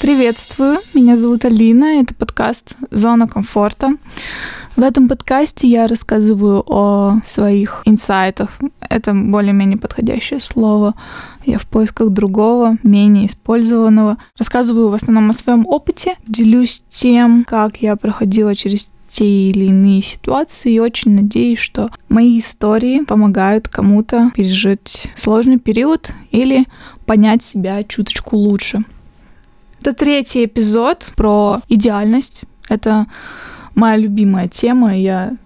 Приветствую, меня зовут Алина, это подкаст «Зона комфорта». В этом подкасте я рассказываю о своих инсайтах. Это более-менее подходящее слово. Я в поисках другого, менее использованного. Рассказываю в основном о своем опыте, делюсь тем, как я проходила через те или иные ситуации и очень надеюсь, что мои истории помогают кому-то пережить сложный период или понять себя чуточку лучше. Это третий эпизод про идеальность. Это моя любимая тема. Я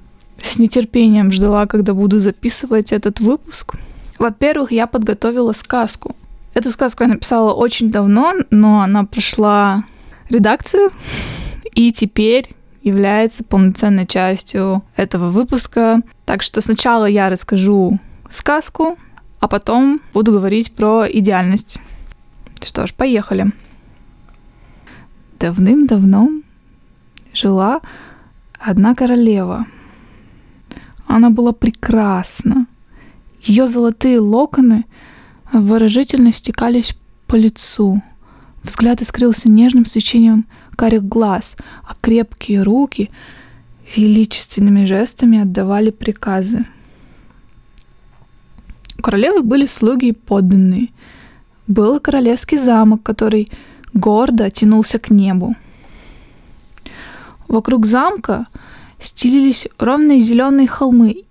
с нетерпением ждала, когда буду записывать этот выпуск. Во-первых, я подготовила сказку. Эту сказку я написала очень давно, но она прошла редакцию и теперь является полноценной частью этого выпуска. Так что сначала я расскажу сказку, а потом буду говорить про идеальность. Что ж, поехали. Давным-давно жила одна королева. Она была прекрасна. Ее золотые локоны выражительно стекались по лицу. Взгляд искрился нежным свечением карих глаз, а крепкие руки величественными жестами отдавали приказы. У королевы были слуги и подданные. Был королевский замок, который гордо тянулся к небу. Вокруг замка стелились ровные зеленые холмы,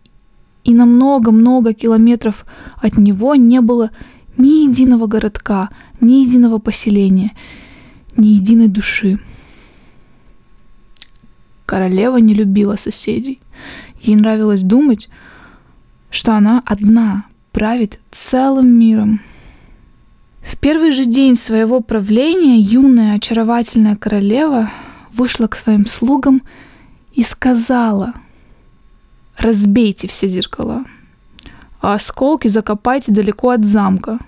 и на много-много километров от него не было ни единого городка, ни единого поселения, ни единой души. Королева не любила соседей. Ей нравилось думать, что она одна правит целым миром – в первый же день своего правления юная очаровательная королева вышла к своим слугам и сказала, разбейте все зеркала, а осколки закопайте далеко от замка.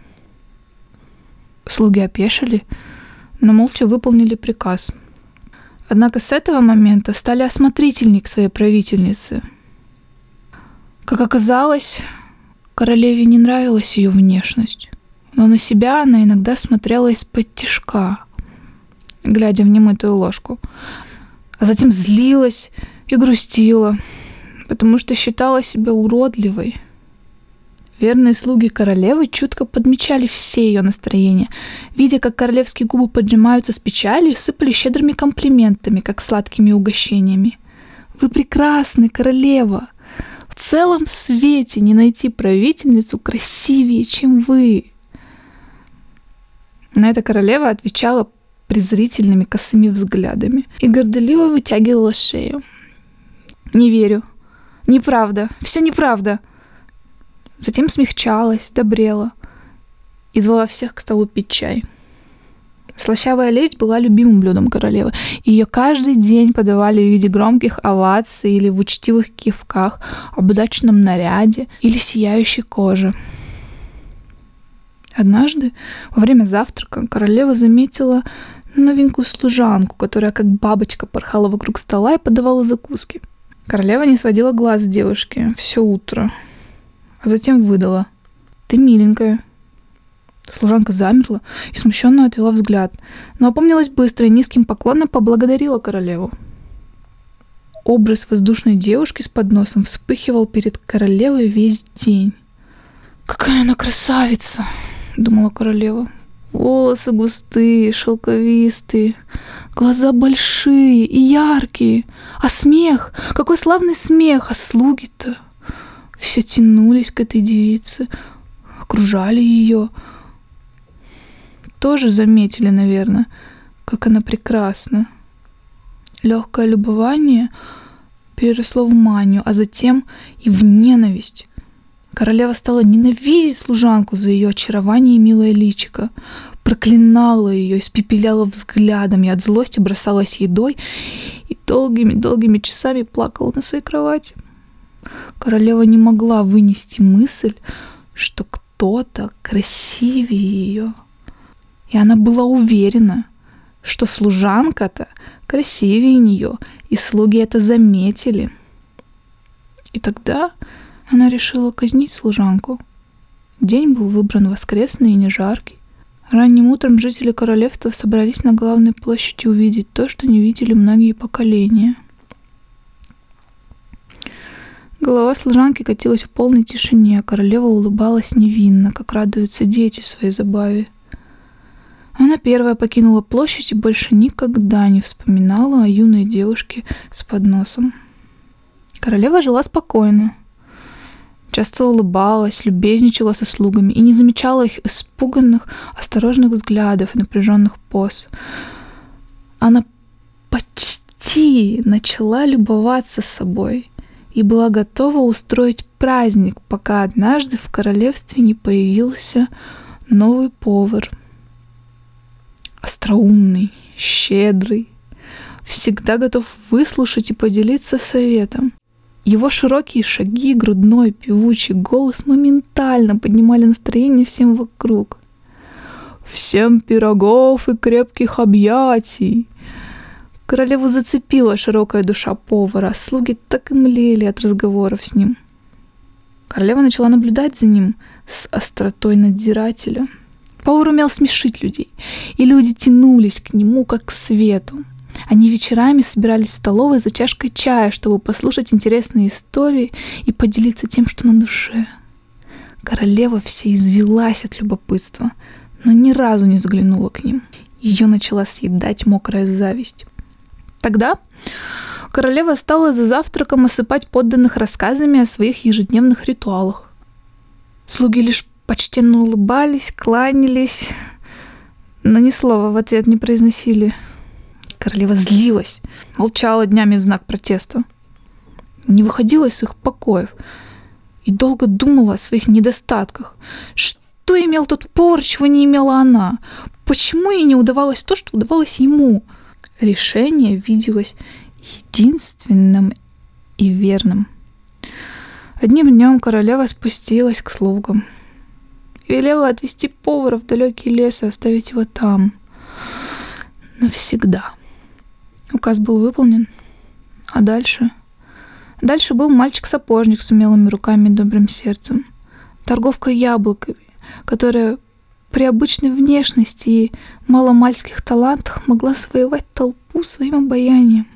Слуги опешили, но молча выполнили приказ. Однако с этого момента стали осмотрительней к своей правительнице. Как оказалось, королеве не нравилась ее внешность но на себя она иногда смотрела из-под тишка, глядя в немытую ложку. А затем злилась и грустила, потому что считала себя уродливой. Верные слуги королевы чутко подмечали все ее настроения. Видя, как королевские губы поджимаются с печалью, сыпали щедрыми комплиментами, как сладкими угощениями. «Вы прекрасны, королева! В целом свете не найти правительницу красивее, чем вы!» На это королева отвечала презрительными косыми взглядами и горделиво вытягивала шею. «Не верю. Неправда. Все неправда». Затем смягчалась, добрела и звала всех к столу пить чай. Слащавая лесть была любимым блюдом королевы. Ее каждый день подавали в виде громких оваций или в учтивых кивках об удачном наряде или сияющей коже – Однажды, во время завтрака, королева заметила новенькую служанку, которая как бабочка порхала вокруг стола и подавала закуски. Королева не сводила глаз с девушки все утро, а затем выдала. «Ты миленькая». Служанка замерла и смущенно отвела взгляд, но опомнилась быстро и низким поклоном поблагодарила королеву. Образ воздушной девушки с подносом вспыхивал перед королевой весь день. «Какая она красавица!» думала королева. Волосы густые, шелковистые, глаза большие и яркие. А смех, какой славный смех, а слуги-то все тянулись к этой девице, окружали ее. Тоже заметили, наверное, как она прекрасна. Легкое любование переросло в манию, а затем и в ненависть. Королева стала ненавидеть служанку за ее очарование и милое личико, проклинала ее, испепеляла взглядом и от злости бросалась едой и долгими-долгими часами плакала на своей кровати. Королева не могла вынести мысль, что кто-то красивее ее. И она была уверена, что служанка-то красивее нее и слуги это заметили. И тогда она решила казнить служанку. День был выбран воскресный и не жаркий. Ранним утром жители королевства собрались на главной площади увидеть то, что не видели многие поколения. Голова служанки катилась в полной тишине, а королева улыбалась невинно, как радуются дети своей забаве. Она первая покинула площадь и больше никогда не вспоминала о юной девушке с подносом. Королева жила спокойно, часто улыбалась, любезничала со слугами и не замечала их испуганных, осторожных взглядов и напряженных поз. Она почти начала любоваться собой и была готова устроить праздник, пока однажды в королевстве не появился новый повар. Остроумный, щедрый, всегда готов выслушать и поделиться советом. Его широкие шаги, грудной, певучий голос моментально поднимали настроение всем вокруг. «Всем пирогов и крепких объятий!» Королеву зацепила широкая душа повара, слуги так и млели от разговоров с ним. Королева начала наблюдать за ним с остротой надзирателя. Повар умел смешить людей, и люди тянулись к нему, как к свету. Они вечерами собирались в столовой за чашкой чая, чтобы послушать интересные истории и поделиться тем, что на душе. Королева вся извелась от любопытства, но ни разу не заглянула к ним. Ее начала съедать мокрая зависть. Тогда королева стала за завтраком осыпать подданных рассказами о своих ежедневных ритуалах. Слуги лишь почтенно улыбались, кланялись, но ни слова в ответ не произносили – Королева злилась, молчала днями в знак протеста, не выходила из своих покоев и долго думала о своих недостатках. Что имел тот повар, чего не имела она? Почему ей не удавалось то, что удавалось ему? Решение виделось единственным и верным. Одним днем королева спустилась к слугам. Велела отвезти повара в далекий лес и оставить его там. Навсегда. Указ был выполнен. А дальше? Дальше был мальчик-сапожник с умелыми руками и добрым сердцем. Торговка яблоками, которая при обычной внешности и маломальских талантах могла завоевать толпу своим обаянием.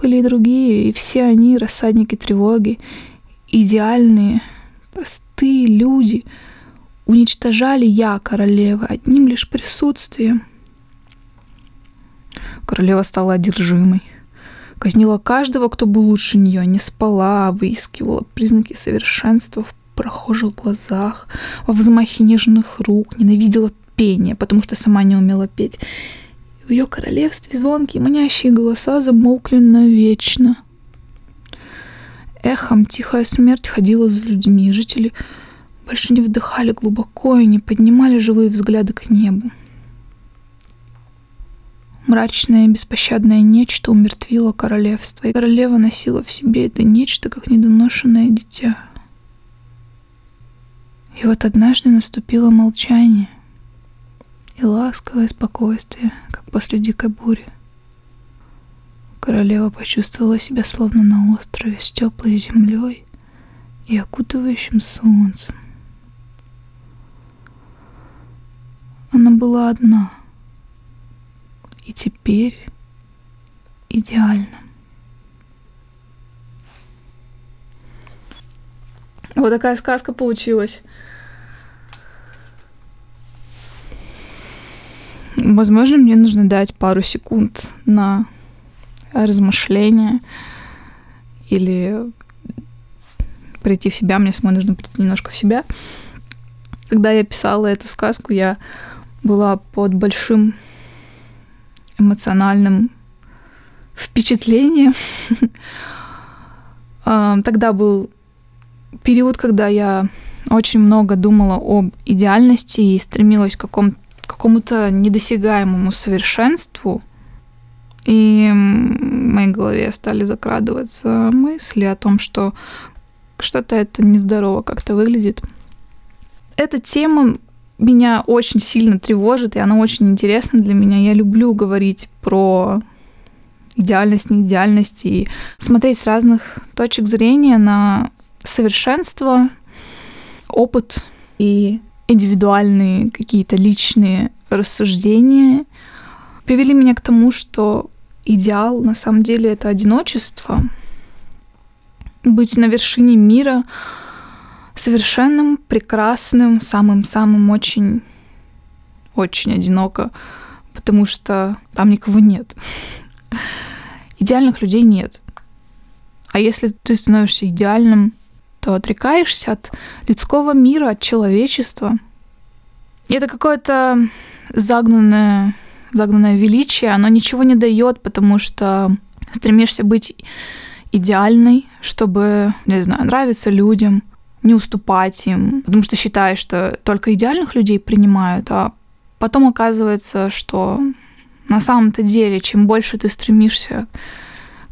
Были и другие, и все они рассадники тревоги, идеальные, простые люди, уничтожали я, королева, одним лишь присутствием — Королева стала одержимой. Казнила каждого, кто был лучше нее, не спала, выискивала признаки совершенства в прохожих глазах, во взмахе нежных рук, ненавидела пение, потому что сама не умела петь. И в ее королевстве звонкие манящие голоса замолкли навечно. Эхом тихая смерть ходила за людьми, жители больше не вдыхали глубоко и не поднимали живые взгляды к небу. Мрачное и беспощадное нечто умертвило королевство, и королева носила в себе это нечто, как недоношенное дитя. И вот однажды наступило молчание и ласковое спокойствие, как после дикой бури. Королева почувствовала себя словно на острове с теплой землей и окутывающим солнцем. Она была одна — и теперь идеально. Вот такая сказка получилась. Возможно, мне нужно дать пару секунд на размышления или прийти в себя. Мне самой нужно прийти немножко в себя. Когда я писала эту сказку, я была под большим эмоциональным впечатлением. А, тогда был период, когда я очень много думала об идеальности и стремилась к какому- какому-то недосягаемому совершенству. И в моей голове стали закрадываться мысли о том, что что-то это нездорово как-то выглядит. Эта тема меня очень сильно тревожит, и она очень интересна для меня. Я люблю говорить про идеальность, не идеальность, и смотреть с разных точек зрения на совершенство, опыт и индивидуальные какие-то личные рассуждения привели меня к тому, что идеал на самом деле это одиночество. Быть на вершине мира совершенным, прекрасным, самым-самым очень, очень одиноко, потому что там никого нет. Идеальных людей нет. А если ты становишься идеальным, то отрекаешься от людского мира, от человечества. И это какое-то загнанное, загнанное величие, оно ничего не дает, потому что стремишься быть идеальной, чтобы, не знаю, нравиться людям, не уступать им, потому что считаешь, что только идеальных людей принимают, а потом оказывается, что на самом-то деле, чем больше ты стремишься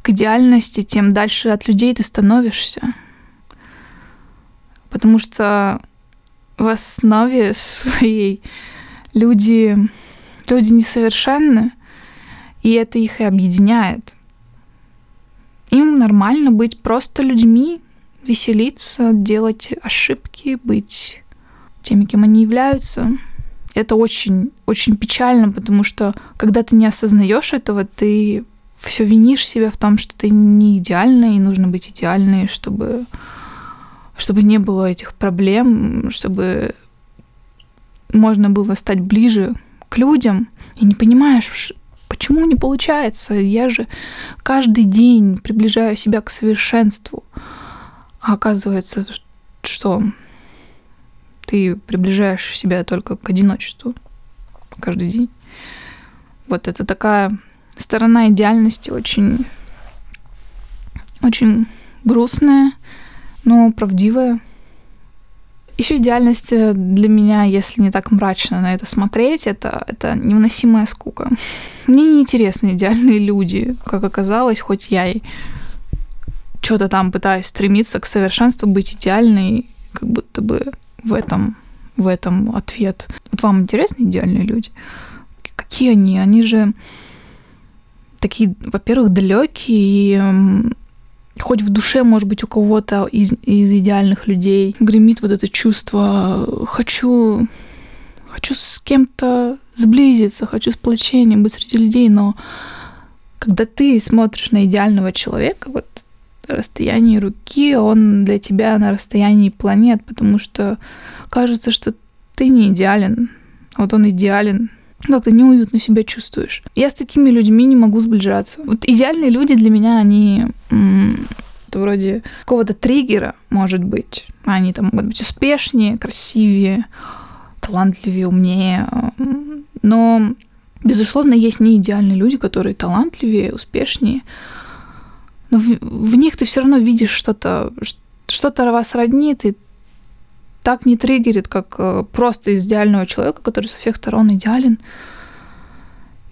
к идеальности, тем дальше от людей ты становишься. Потому что в основе своей люди, люди несовершенны, и это их и объединяет. Им нормально быть просто людьми, веселиться, делать ошибки, быть теми, кем они являются — это очень, очень печально, потому что когда ты не осознаешь этого, ты все винишь себя в том, что ты не идеальная, и нужно быть идеальной, чтобы, чтобы не было этих проблем, чтобы можно было стать ближе к людям, и не понимаешь, почему не получается. Я же каждый день приближаю себя к совершенству. А оказывается, что ты приближаешь себя только к одиночеству каждый день. Вот это такая сторона идеальности очень, очень грустная, но правдивая. Еще идеальность э, для меня, если не так мрачно на это смотреть, это, это невыносимая скука. Мне не интересны идеальные люди, как оказалось, хоть я и что-то там пытаюсь стремиться к совершенству, быть идеальной, как будто бы в этом, в этом ответ. Вот вам интересны идеальные люди? Какие они? Они же такие, во-первых, далекие, и хоть в душе, может быть, у кого-то из, из идеальных людей гремит вот это чувство «хочу, хочу с кем-то сблизиться, хочу сплочением, быть среди людей», но когда ты смотришь на идеального человека, вот расстоянии руки, он для тебя на расстоянии планет, потому что кажется, что ты не идеален, вот он идеален. Как-то неуютно себя чувствуешь. Я с такими людьми не могу сближаться. Вот идеальные люди для меня, они это вроде какого-то триггера, может быть. Они там могут быть успешнее, красивее, талантливее, умнее. Но, безусловно, есть не идеальные люди, которые талантливее, успешнее, но в, в них ты все равно видишь что-то, что-то вас роднит, и так не триггерит, как э, просто из идеального человека, который со всех сторон идеален.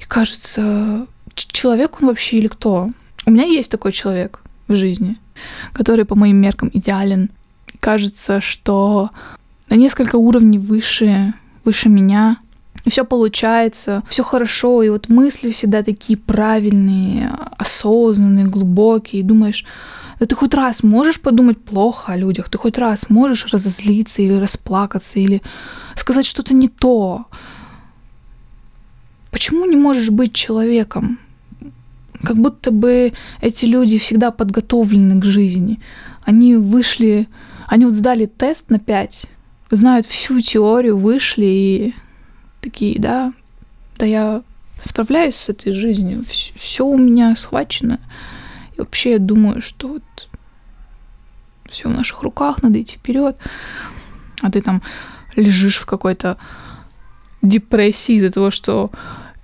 И кажется, человек он вообще или кто? У меня есть такой человек в жизни, который по моим меркам идеален. Кажется, что на несколько уровней выше, выше меня, все получается, все хорошо, и вот мысли всегда такие правильные, осознанные, глубокие, и думаешь, да ты хоть раз можешь подумать плохо о людях, ты хоть раз можешь разозлиться или расплакаться, или сказать что-то не то. Почему не можешь быть человеком? Как будто бы эти люди всегда подготовлены к жизни. Они вышли, они вот сдали тест на 5, знают всю теорию, вышли и такие, да, да я справляюсь с этой жизнью, все у меня схвачено. И вообще я думаю, что вот все в наших руках, надо идти вперед. А ты там лежишь в какой-то депрессии из-за того, что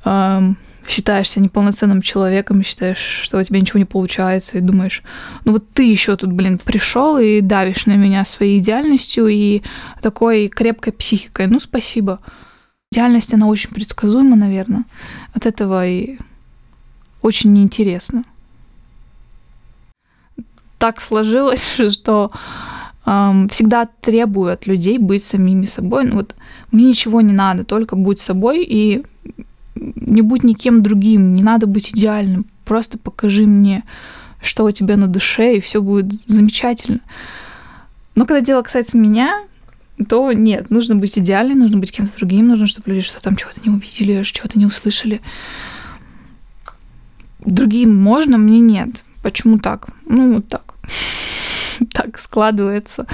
эм, считаешься неполноценным человеком, считаешь, что у тебя ничего не получается, и думаешь, ну вот ты еще тут, блин, пришел и давишь на меня своей идеальностью и такой крепкой психикой. Ну, спасибо. Идеальность, она очень предсказуема, наверное. От этого и очень неинтересно. Так сложилось, что эм, всегда требую от людей быть самими собой. Ну, вот мне ничего не надо, только будь собой и не будь никем другим, не надо быть идеальным. просто покажи мне, что у тебя на душе, и все будет замечательно. Но когда дело касается меня, то нет, нужно быть идеальным, нужно быть кем-то другим, нужно, чтобы люди что-то там чего-то не увидели, чего-то не услышали. Другим можно, мне нет. Почему так? Ну, вот так. так складывается.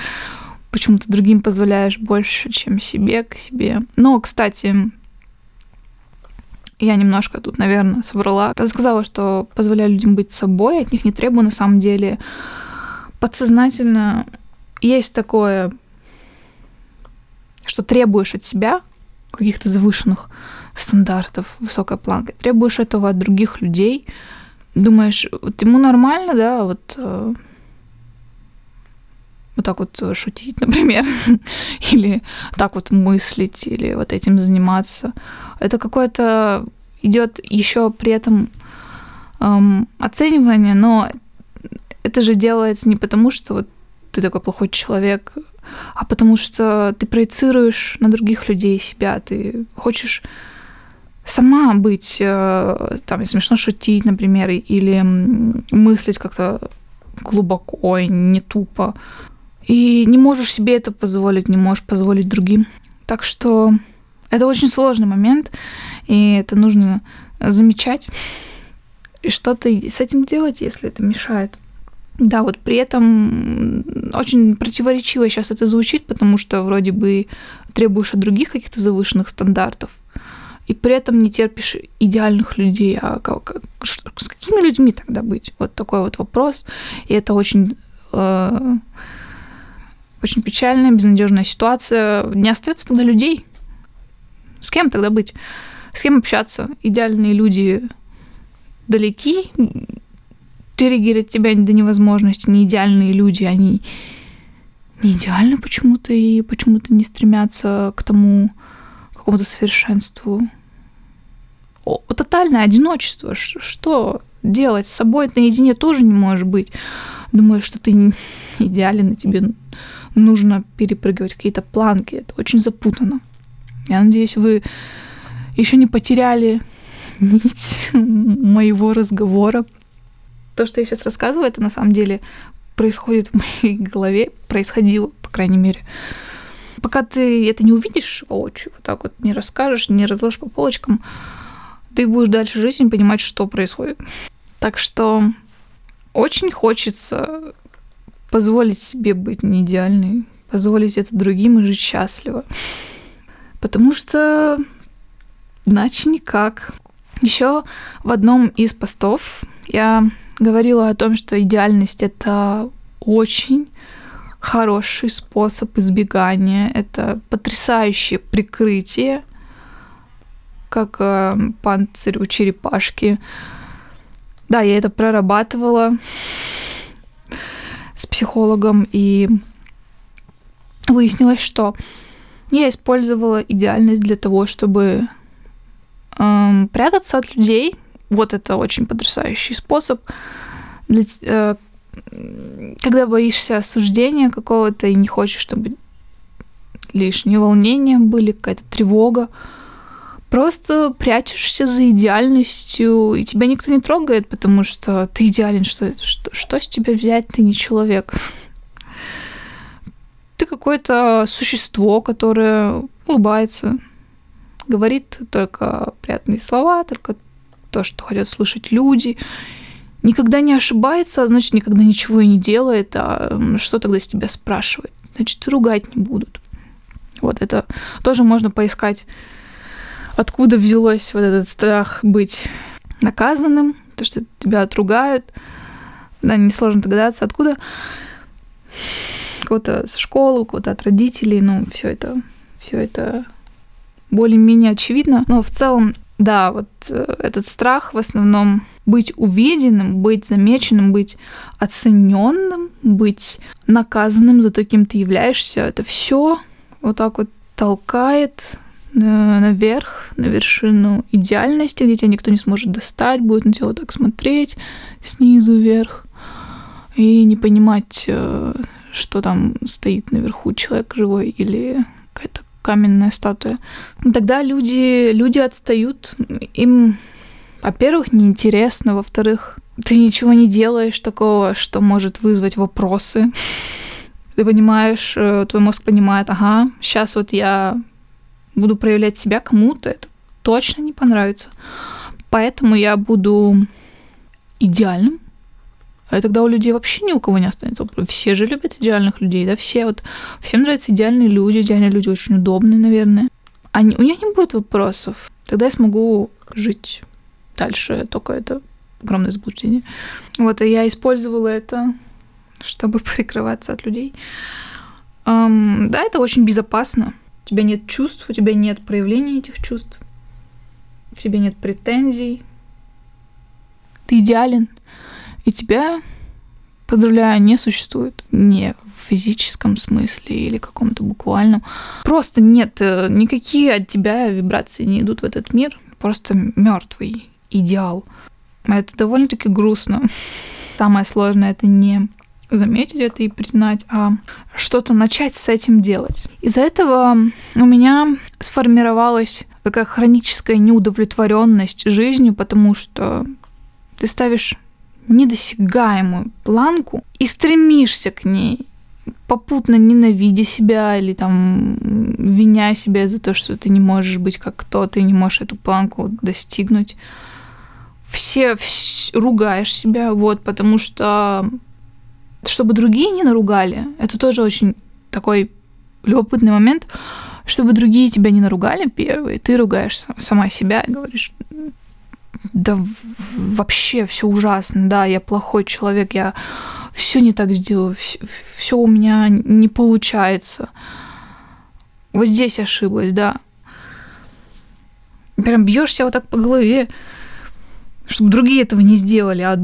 Почему-то другим позволяешь больше, чем себе, к себе. Но, кстати, я немножко тут, наверное, соврала. Когда сказала, что позволяю людям быть собой, от них не требую, на самом деле подсознательно есть такое, что требуешь от себя каких-то завышенных стандартов, высокой планки, требуешь этого от других людей, думаешь, вот ему нормально, да, вот э, вот так вот шутить, например, или так вот мыслить, или вот этим заниматься. Это какое-то идет еще при этом эм, оценивание, но это же делается не потому, что вот ты такой плохой человек, а потому что ты проецируешь на других людей себя, ты хочешь сама быть, э, там, смешно шутить, например, или мыслить как-то глубоко и не тупо. И не можешь себе это позволить, не можешь позволить другим. Так что это очень сложный момент, и это нужно замечать и что-то с этим делать, если это мешает. Да, вот при этом очень противоречиво сейчас это звучит, потому что вроде бы требуешь от других каких-то завышенных стандартов, и при этом не терпишь идеальных людей. А как, что, с какими людьми тогда быть? Вот такой вот вопрос. И это очень э, очень печальная, безнадежная ситуация. Не остается тогда людей. С кем тогда быть? С кем общаться? Идеальные люди далеки, триггерят тебя до невозможности. Не идеальные люди, они не идеальны почему-то и почему-то не стремятся к тому какому-то совершенству. О, тотальное одиночество. Что делать? С собой наедине тоже не можешь быть. Думаешь, что ты не идеален, и тебе нужно перепрыгивать какие-то планки. Это очень запутано. Я надеюсь, вы еще не потеряли нить моего разговора. То, что я сейчас рассказываю, это на самом деле происходит в моей голове, происходило, по крайней мере. Пока ты это не увидишь воочию, вот так вот не расскажешь, не разложишь по полочкам, ты будешь дальше жизнь понимать, что происходит. Так что очень хочется позволить себе быть не идеальной, позволить это другим и жить счастливо. Потому что иначе никак. Еще в одном из постов я говорила о том, что идеальность это очень хороший способ избегания, это потрясающее прикрытие, как э, панцирь у черепашки. Да, я это прорабатывала с психологом, и выяснилось, что я использовала идеальность для того, чтобы эм, прятаться от людей. Вот это очень потрясающий способ. Для, э, когда боишься осуждения какого-то и не хочешь, чтобы лишние волнения были, какая-то тревога, просто прячешься за идеальностью, и тебя никто не трогает, потому что ты идеален, что, что, что с тебя взять, ты не человек. Ты какое-то существо, которое улыбается, говорит только приятные слова, только то, что хотят слышать люди, никогда не ошибается, а значит, никогда ничего и не делает, а что тогда с тебя спрашивать? Значит, ругать не будут. Вот это тоже можно поискать откуда взялось вот этот страх быть наказанным, то, что тебя отругают. Да, несложно догадаться, откуда. Кого-то со школы, кого-то от родителей, ну, все это, все это более-менее очевидно. Но в целом, да, вот э, этот страх в основном быть увиденным, быть замеченным, быть оцененным, быть наказанным за то, кем ты являешься, это все вот так вот толкает наверх, на вершину идеальности, где тебя никто не сможет достать, будет на тебя вот так смотреть снизу вверх и не понимать, э, что там стоит наверху человек живой или какая-то каменная статуя. Тогда люди, люди отстают, им во-первых, неинтересно, во-вторых, ты ничего не делаешь такого, что может вызвать вопросы. Ты понимаешь, э, твой мозг понимает, ага, сейчас вот я буду проявлять себя кому-то, это точно не понравится. Поэтому я буду идеальным, а тогда у людей вообще ни у кого не останется. Все же любят идеальных людей, да, все вот, всем нравятся идеальные люди, идеальные люди очень удобные, наверное. Они, у них не будет вопросов. Тогда я смогу жить дальше, только это огромное заблуждение. Вот, и я использовала это, чтобы прикрываться от людей. Um, да, это очень безопасно. У тебя нет чувств, у тебя нет проявления этих чувств, к тебе нет претензий. Ты идеален, и тебя, поздравляю, не существует. Не в физическом смысле или каком-то буквальном. Просто нет, э, никакие от тебя вибрации не идут в этот мир. Просто мертвый идеал. Это довольно-таки грустно. Самое сложное это не заметить это и признать, а что-то начать с этим делать. Из-за этого у меня сформировалась такая хроническая неудовлетворенность жизнью, потому что ты ставишь недосягаемую планку и стремишься к ней, попутно ненавидя себя или там виня себя за то, что ты не можешь быть как кто-то и не можешь эту планку достигнуть. Все, все ругаешь себя, вот, потому что чтобы другие не наругали, это тоже очень такой любопытный момент, чтобы другие тебя не наругали первые, ты ругаешь сама себя и говоришь, да вообще все ужасно, да, я плохой человек, я все не так сделаю, все, все у меня не получается. Вот здесь ошиблась, да. Прям бьешься вот так по голове, чтобы другие этого не сделали, а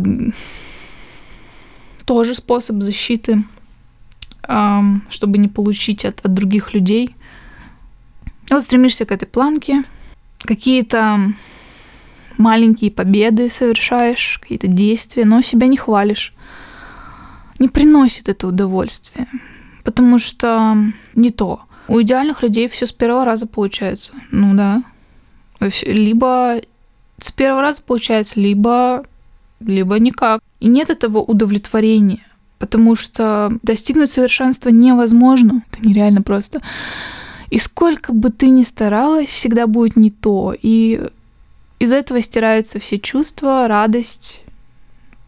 тоже способ защиты, чтобы не получить от, от других людей. Вот стремишься к этой планке, какие-то маленькие победы совершаешь, какие-то действия, но себя не хвалишь. Не приносит это удовольствие, потому что не то. У идеальных людей все с первого раза получается. Ну да. Либо с первого раза получается, либо, либо никак. И нет этого удовлетворения, потому что достигнуть совершенства невозможно. Это нереально просто. И сколько бы ты ни старалась, всегда будет не то. И из этого стираются все чувства, радость,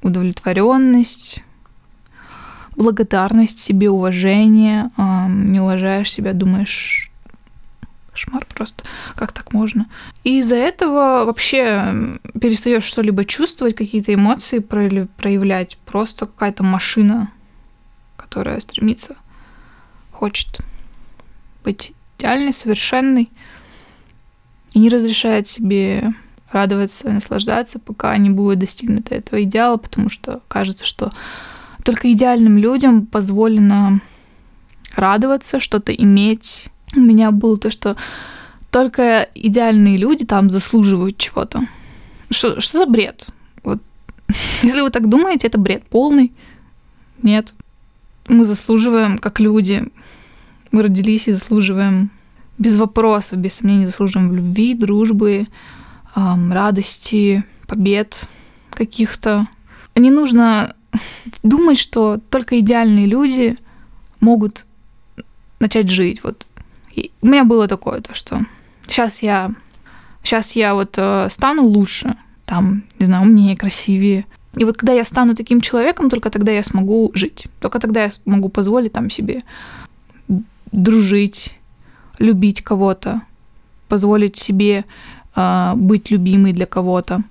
удовлетворенность, благодарность себе, уважение. Не уважаешь себя, думаешь, кошмар просто, как так можно. И из-за этого вообще перестаешь что-либо чувствовать, какие-то эмоции проявлять. Просто какая-то машина, которая стремится, хочет быть идеальной, совершенной и не разрешает себе радоваться, наслаждаться, пока не будет достигнуто этого идеала, потому что кажется, что только идеальным людям позволено радоваться, что-то иметь. У меня было то, что только идеальные люди там заслуживают чего-то. Что, что за бред? Вот. Если вы так думаете, это бред полный. Нет. Мы заслуживаем, как люди. Мы родились и заслуживаем без вопросов, без сомнений заслуживаем любви, дружбы, эм, радости, побед каких-то. Не нужно думать, что только идеальные люди могут начать жить. Вот и у меня было такое, то что сейчас я, сейчас я вот э, стану лучше, там, не знаю, умнее, красивее. И вот когда я стану таким человеком, только тогда я смогу жить. Только тогда я могу позволить там себе дружить, любить кого-то, позволить себе быть любимой для кого-то.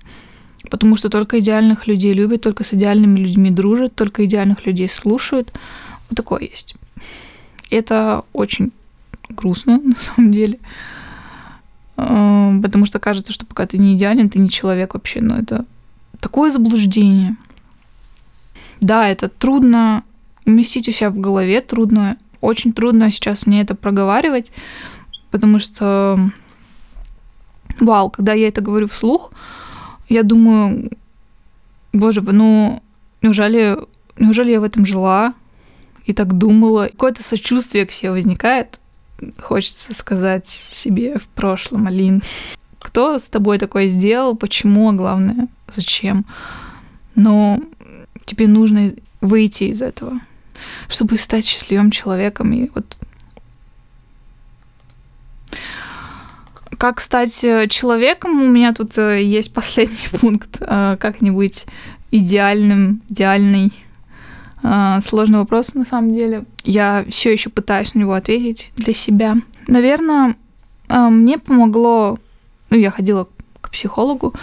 Потому что только идеальных людей любят, только с идеальными людьми дружат, только идеальных людей слушают. Вот такое есть. Это очень грустно, на самом деле. Э, потому что кажется, что пока ты не идеален, ты не человек вообще. Но это такое заблуждение. Да, это трудно уместить у себя в голове, трудно, очень трудно сейчас мне это проговаривать, потому что вау, когда я это говорю вслух, я думаю, боже, ну, неужели, неужели я в этом жила и так думала? Какое-то сочувствие к себе возникает. Хочется сказать себе в прошлом, Алин, кто с тобой такое сделал, почему, а главное, зачем. Но тебе нужно выйти из этого, чтобы стать счастливым человеком. И вот как стать э, человеком, у меня тут э, есть последний пункт, э, как не быть идеальным, идеальный. Сложный вопрос на самом деле. Я все еще пытаюсь на него ответить для себя. Наверное, мне помогло, ну, я ходила к психологу,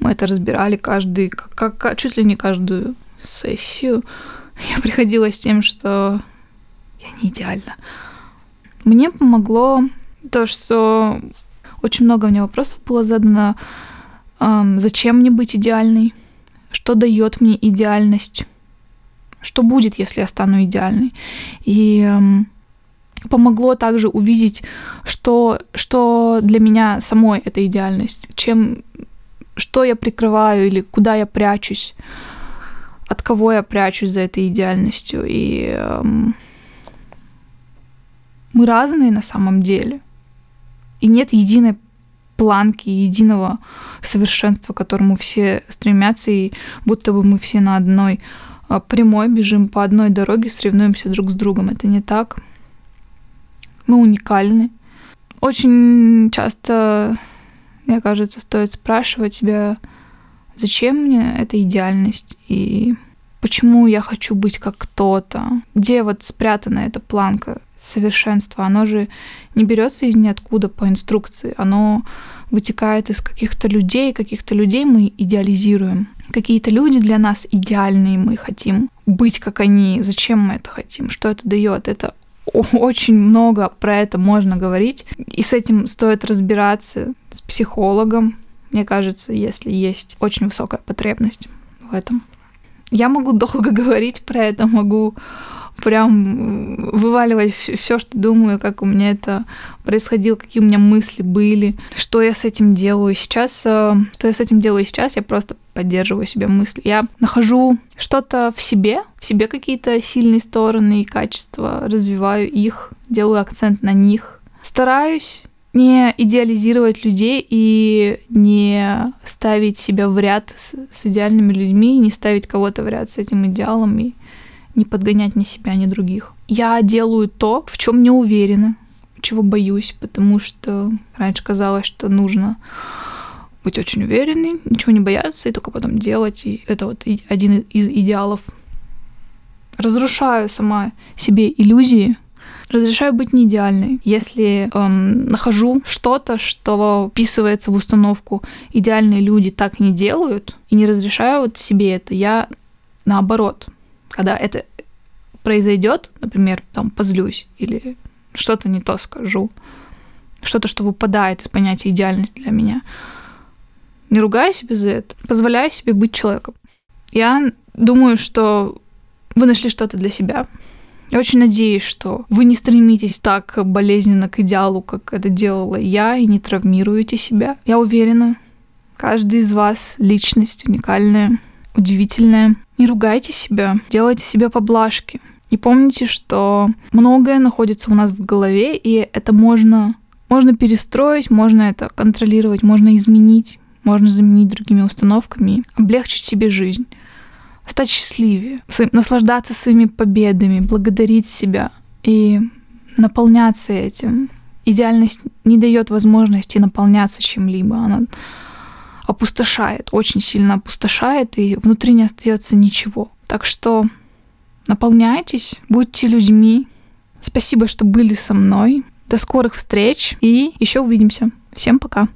мы это разбирали каждый, как, чуть ли не каждую сессию. Я приходила с тем, что я не идеальна. Мне помогло то, что очень много меня вопросов было задано. Зачем мне быть идеальной? Что дает мне идеальность? Что будет, если я стану идеальной? И помогло также увидеть, что, что для меня самой эта идеальность, чем, что я прикрываю или куда я прячусь, от кого я прячусь за этой идеальностью. И эм, мы разные на самом деле. И нет единой планки, единого совершенства, к которому все стремятся, и будто бы мы все на одной а, прямой бежим по одной дороге, соревнуемся друг с другом. Это не так. Мы уникальны. Очень часто, мне кажется, стоит спрашивать себя, зачем мне эта идеальность и почему я хочу быть как кто-то, где вот спрятана эта планка совершенства, оно же не берется из ниоткуда по инструкции, оно вытекает из каких-то людей, каких-то людей мы идеализируем. Какие-то люди для нас идеальные, мы хотим быть как они. Зачем мы это хотим? Что это дает? Это очень много про это можно говорить, и с этим стоит разбираться с психологом, мне кажется, если есть очень высокая потребность в этом. Я могу долго говорить про это, могу прям вываливать все, что думаю, как у меня это происходило, какие у меня мысли были, что я с этим делаю сейчас. Э, что я с этим делаю сейчас, я просто поддерживаю себе мысли. Я нахожу что-то в себе, в себе какие-то сильные стороны и качества, развиваю их, делаю акцент на них. Стараюсь не идеализировать людей и не ставить себя в ряд с, с идеальными людьми, не ставить кого-то в ряд с этим идеалом и не подгонять ни себя, ни других. Я делаю то, в чем не уверена, чего боюсь, потому что раньше казалось, что нужно быть очень уверенной, ничего не бояться и только потом делать. И это вот один из идеалов. Разрушаю сама себе иллюзии, разрешаю быть не идеальной. Если эм, нахожу что-то, что вписывается в установку, идеальные люди так не делают, и не разрешаю вот себе это, я наоборот когда это произойдет, например, там позлюсь или что-то не то скажу, что-то, что выпадает из понятия идеальность для меня, не ругаю себя за это, позволяю себе быть человеком. Я думаю, что вы нашли что-то для себя. Я очень надеюсь, что вы не стремитесь так болезненно к идеалу, как это делала я, и не травмируете себя. Я уверена, каждый из вас личность уникальная, удивительная. Не ругайте себя, делайте себе поблажки. И помните, что многое находится у нас в голове, и это можно, можно перестроить, можно это контролировать, можно изменить, можно заменить другими установками, облегчить себе жизнь, стать счастливее, наслаждаться своими победами, благодарить себя и наполняться этим. Идеальность не дает возможности наполняться чем-либо. Она опустошает, очень сильно опустошает, и внутри не остается ничего. Так что наполняйтесь, будьте людьми. Спасибо, что были со мной. До скорых встреч и еще увидимся. Всем пока.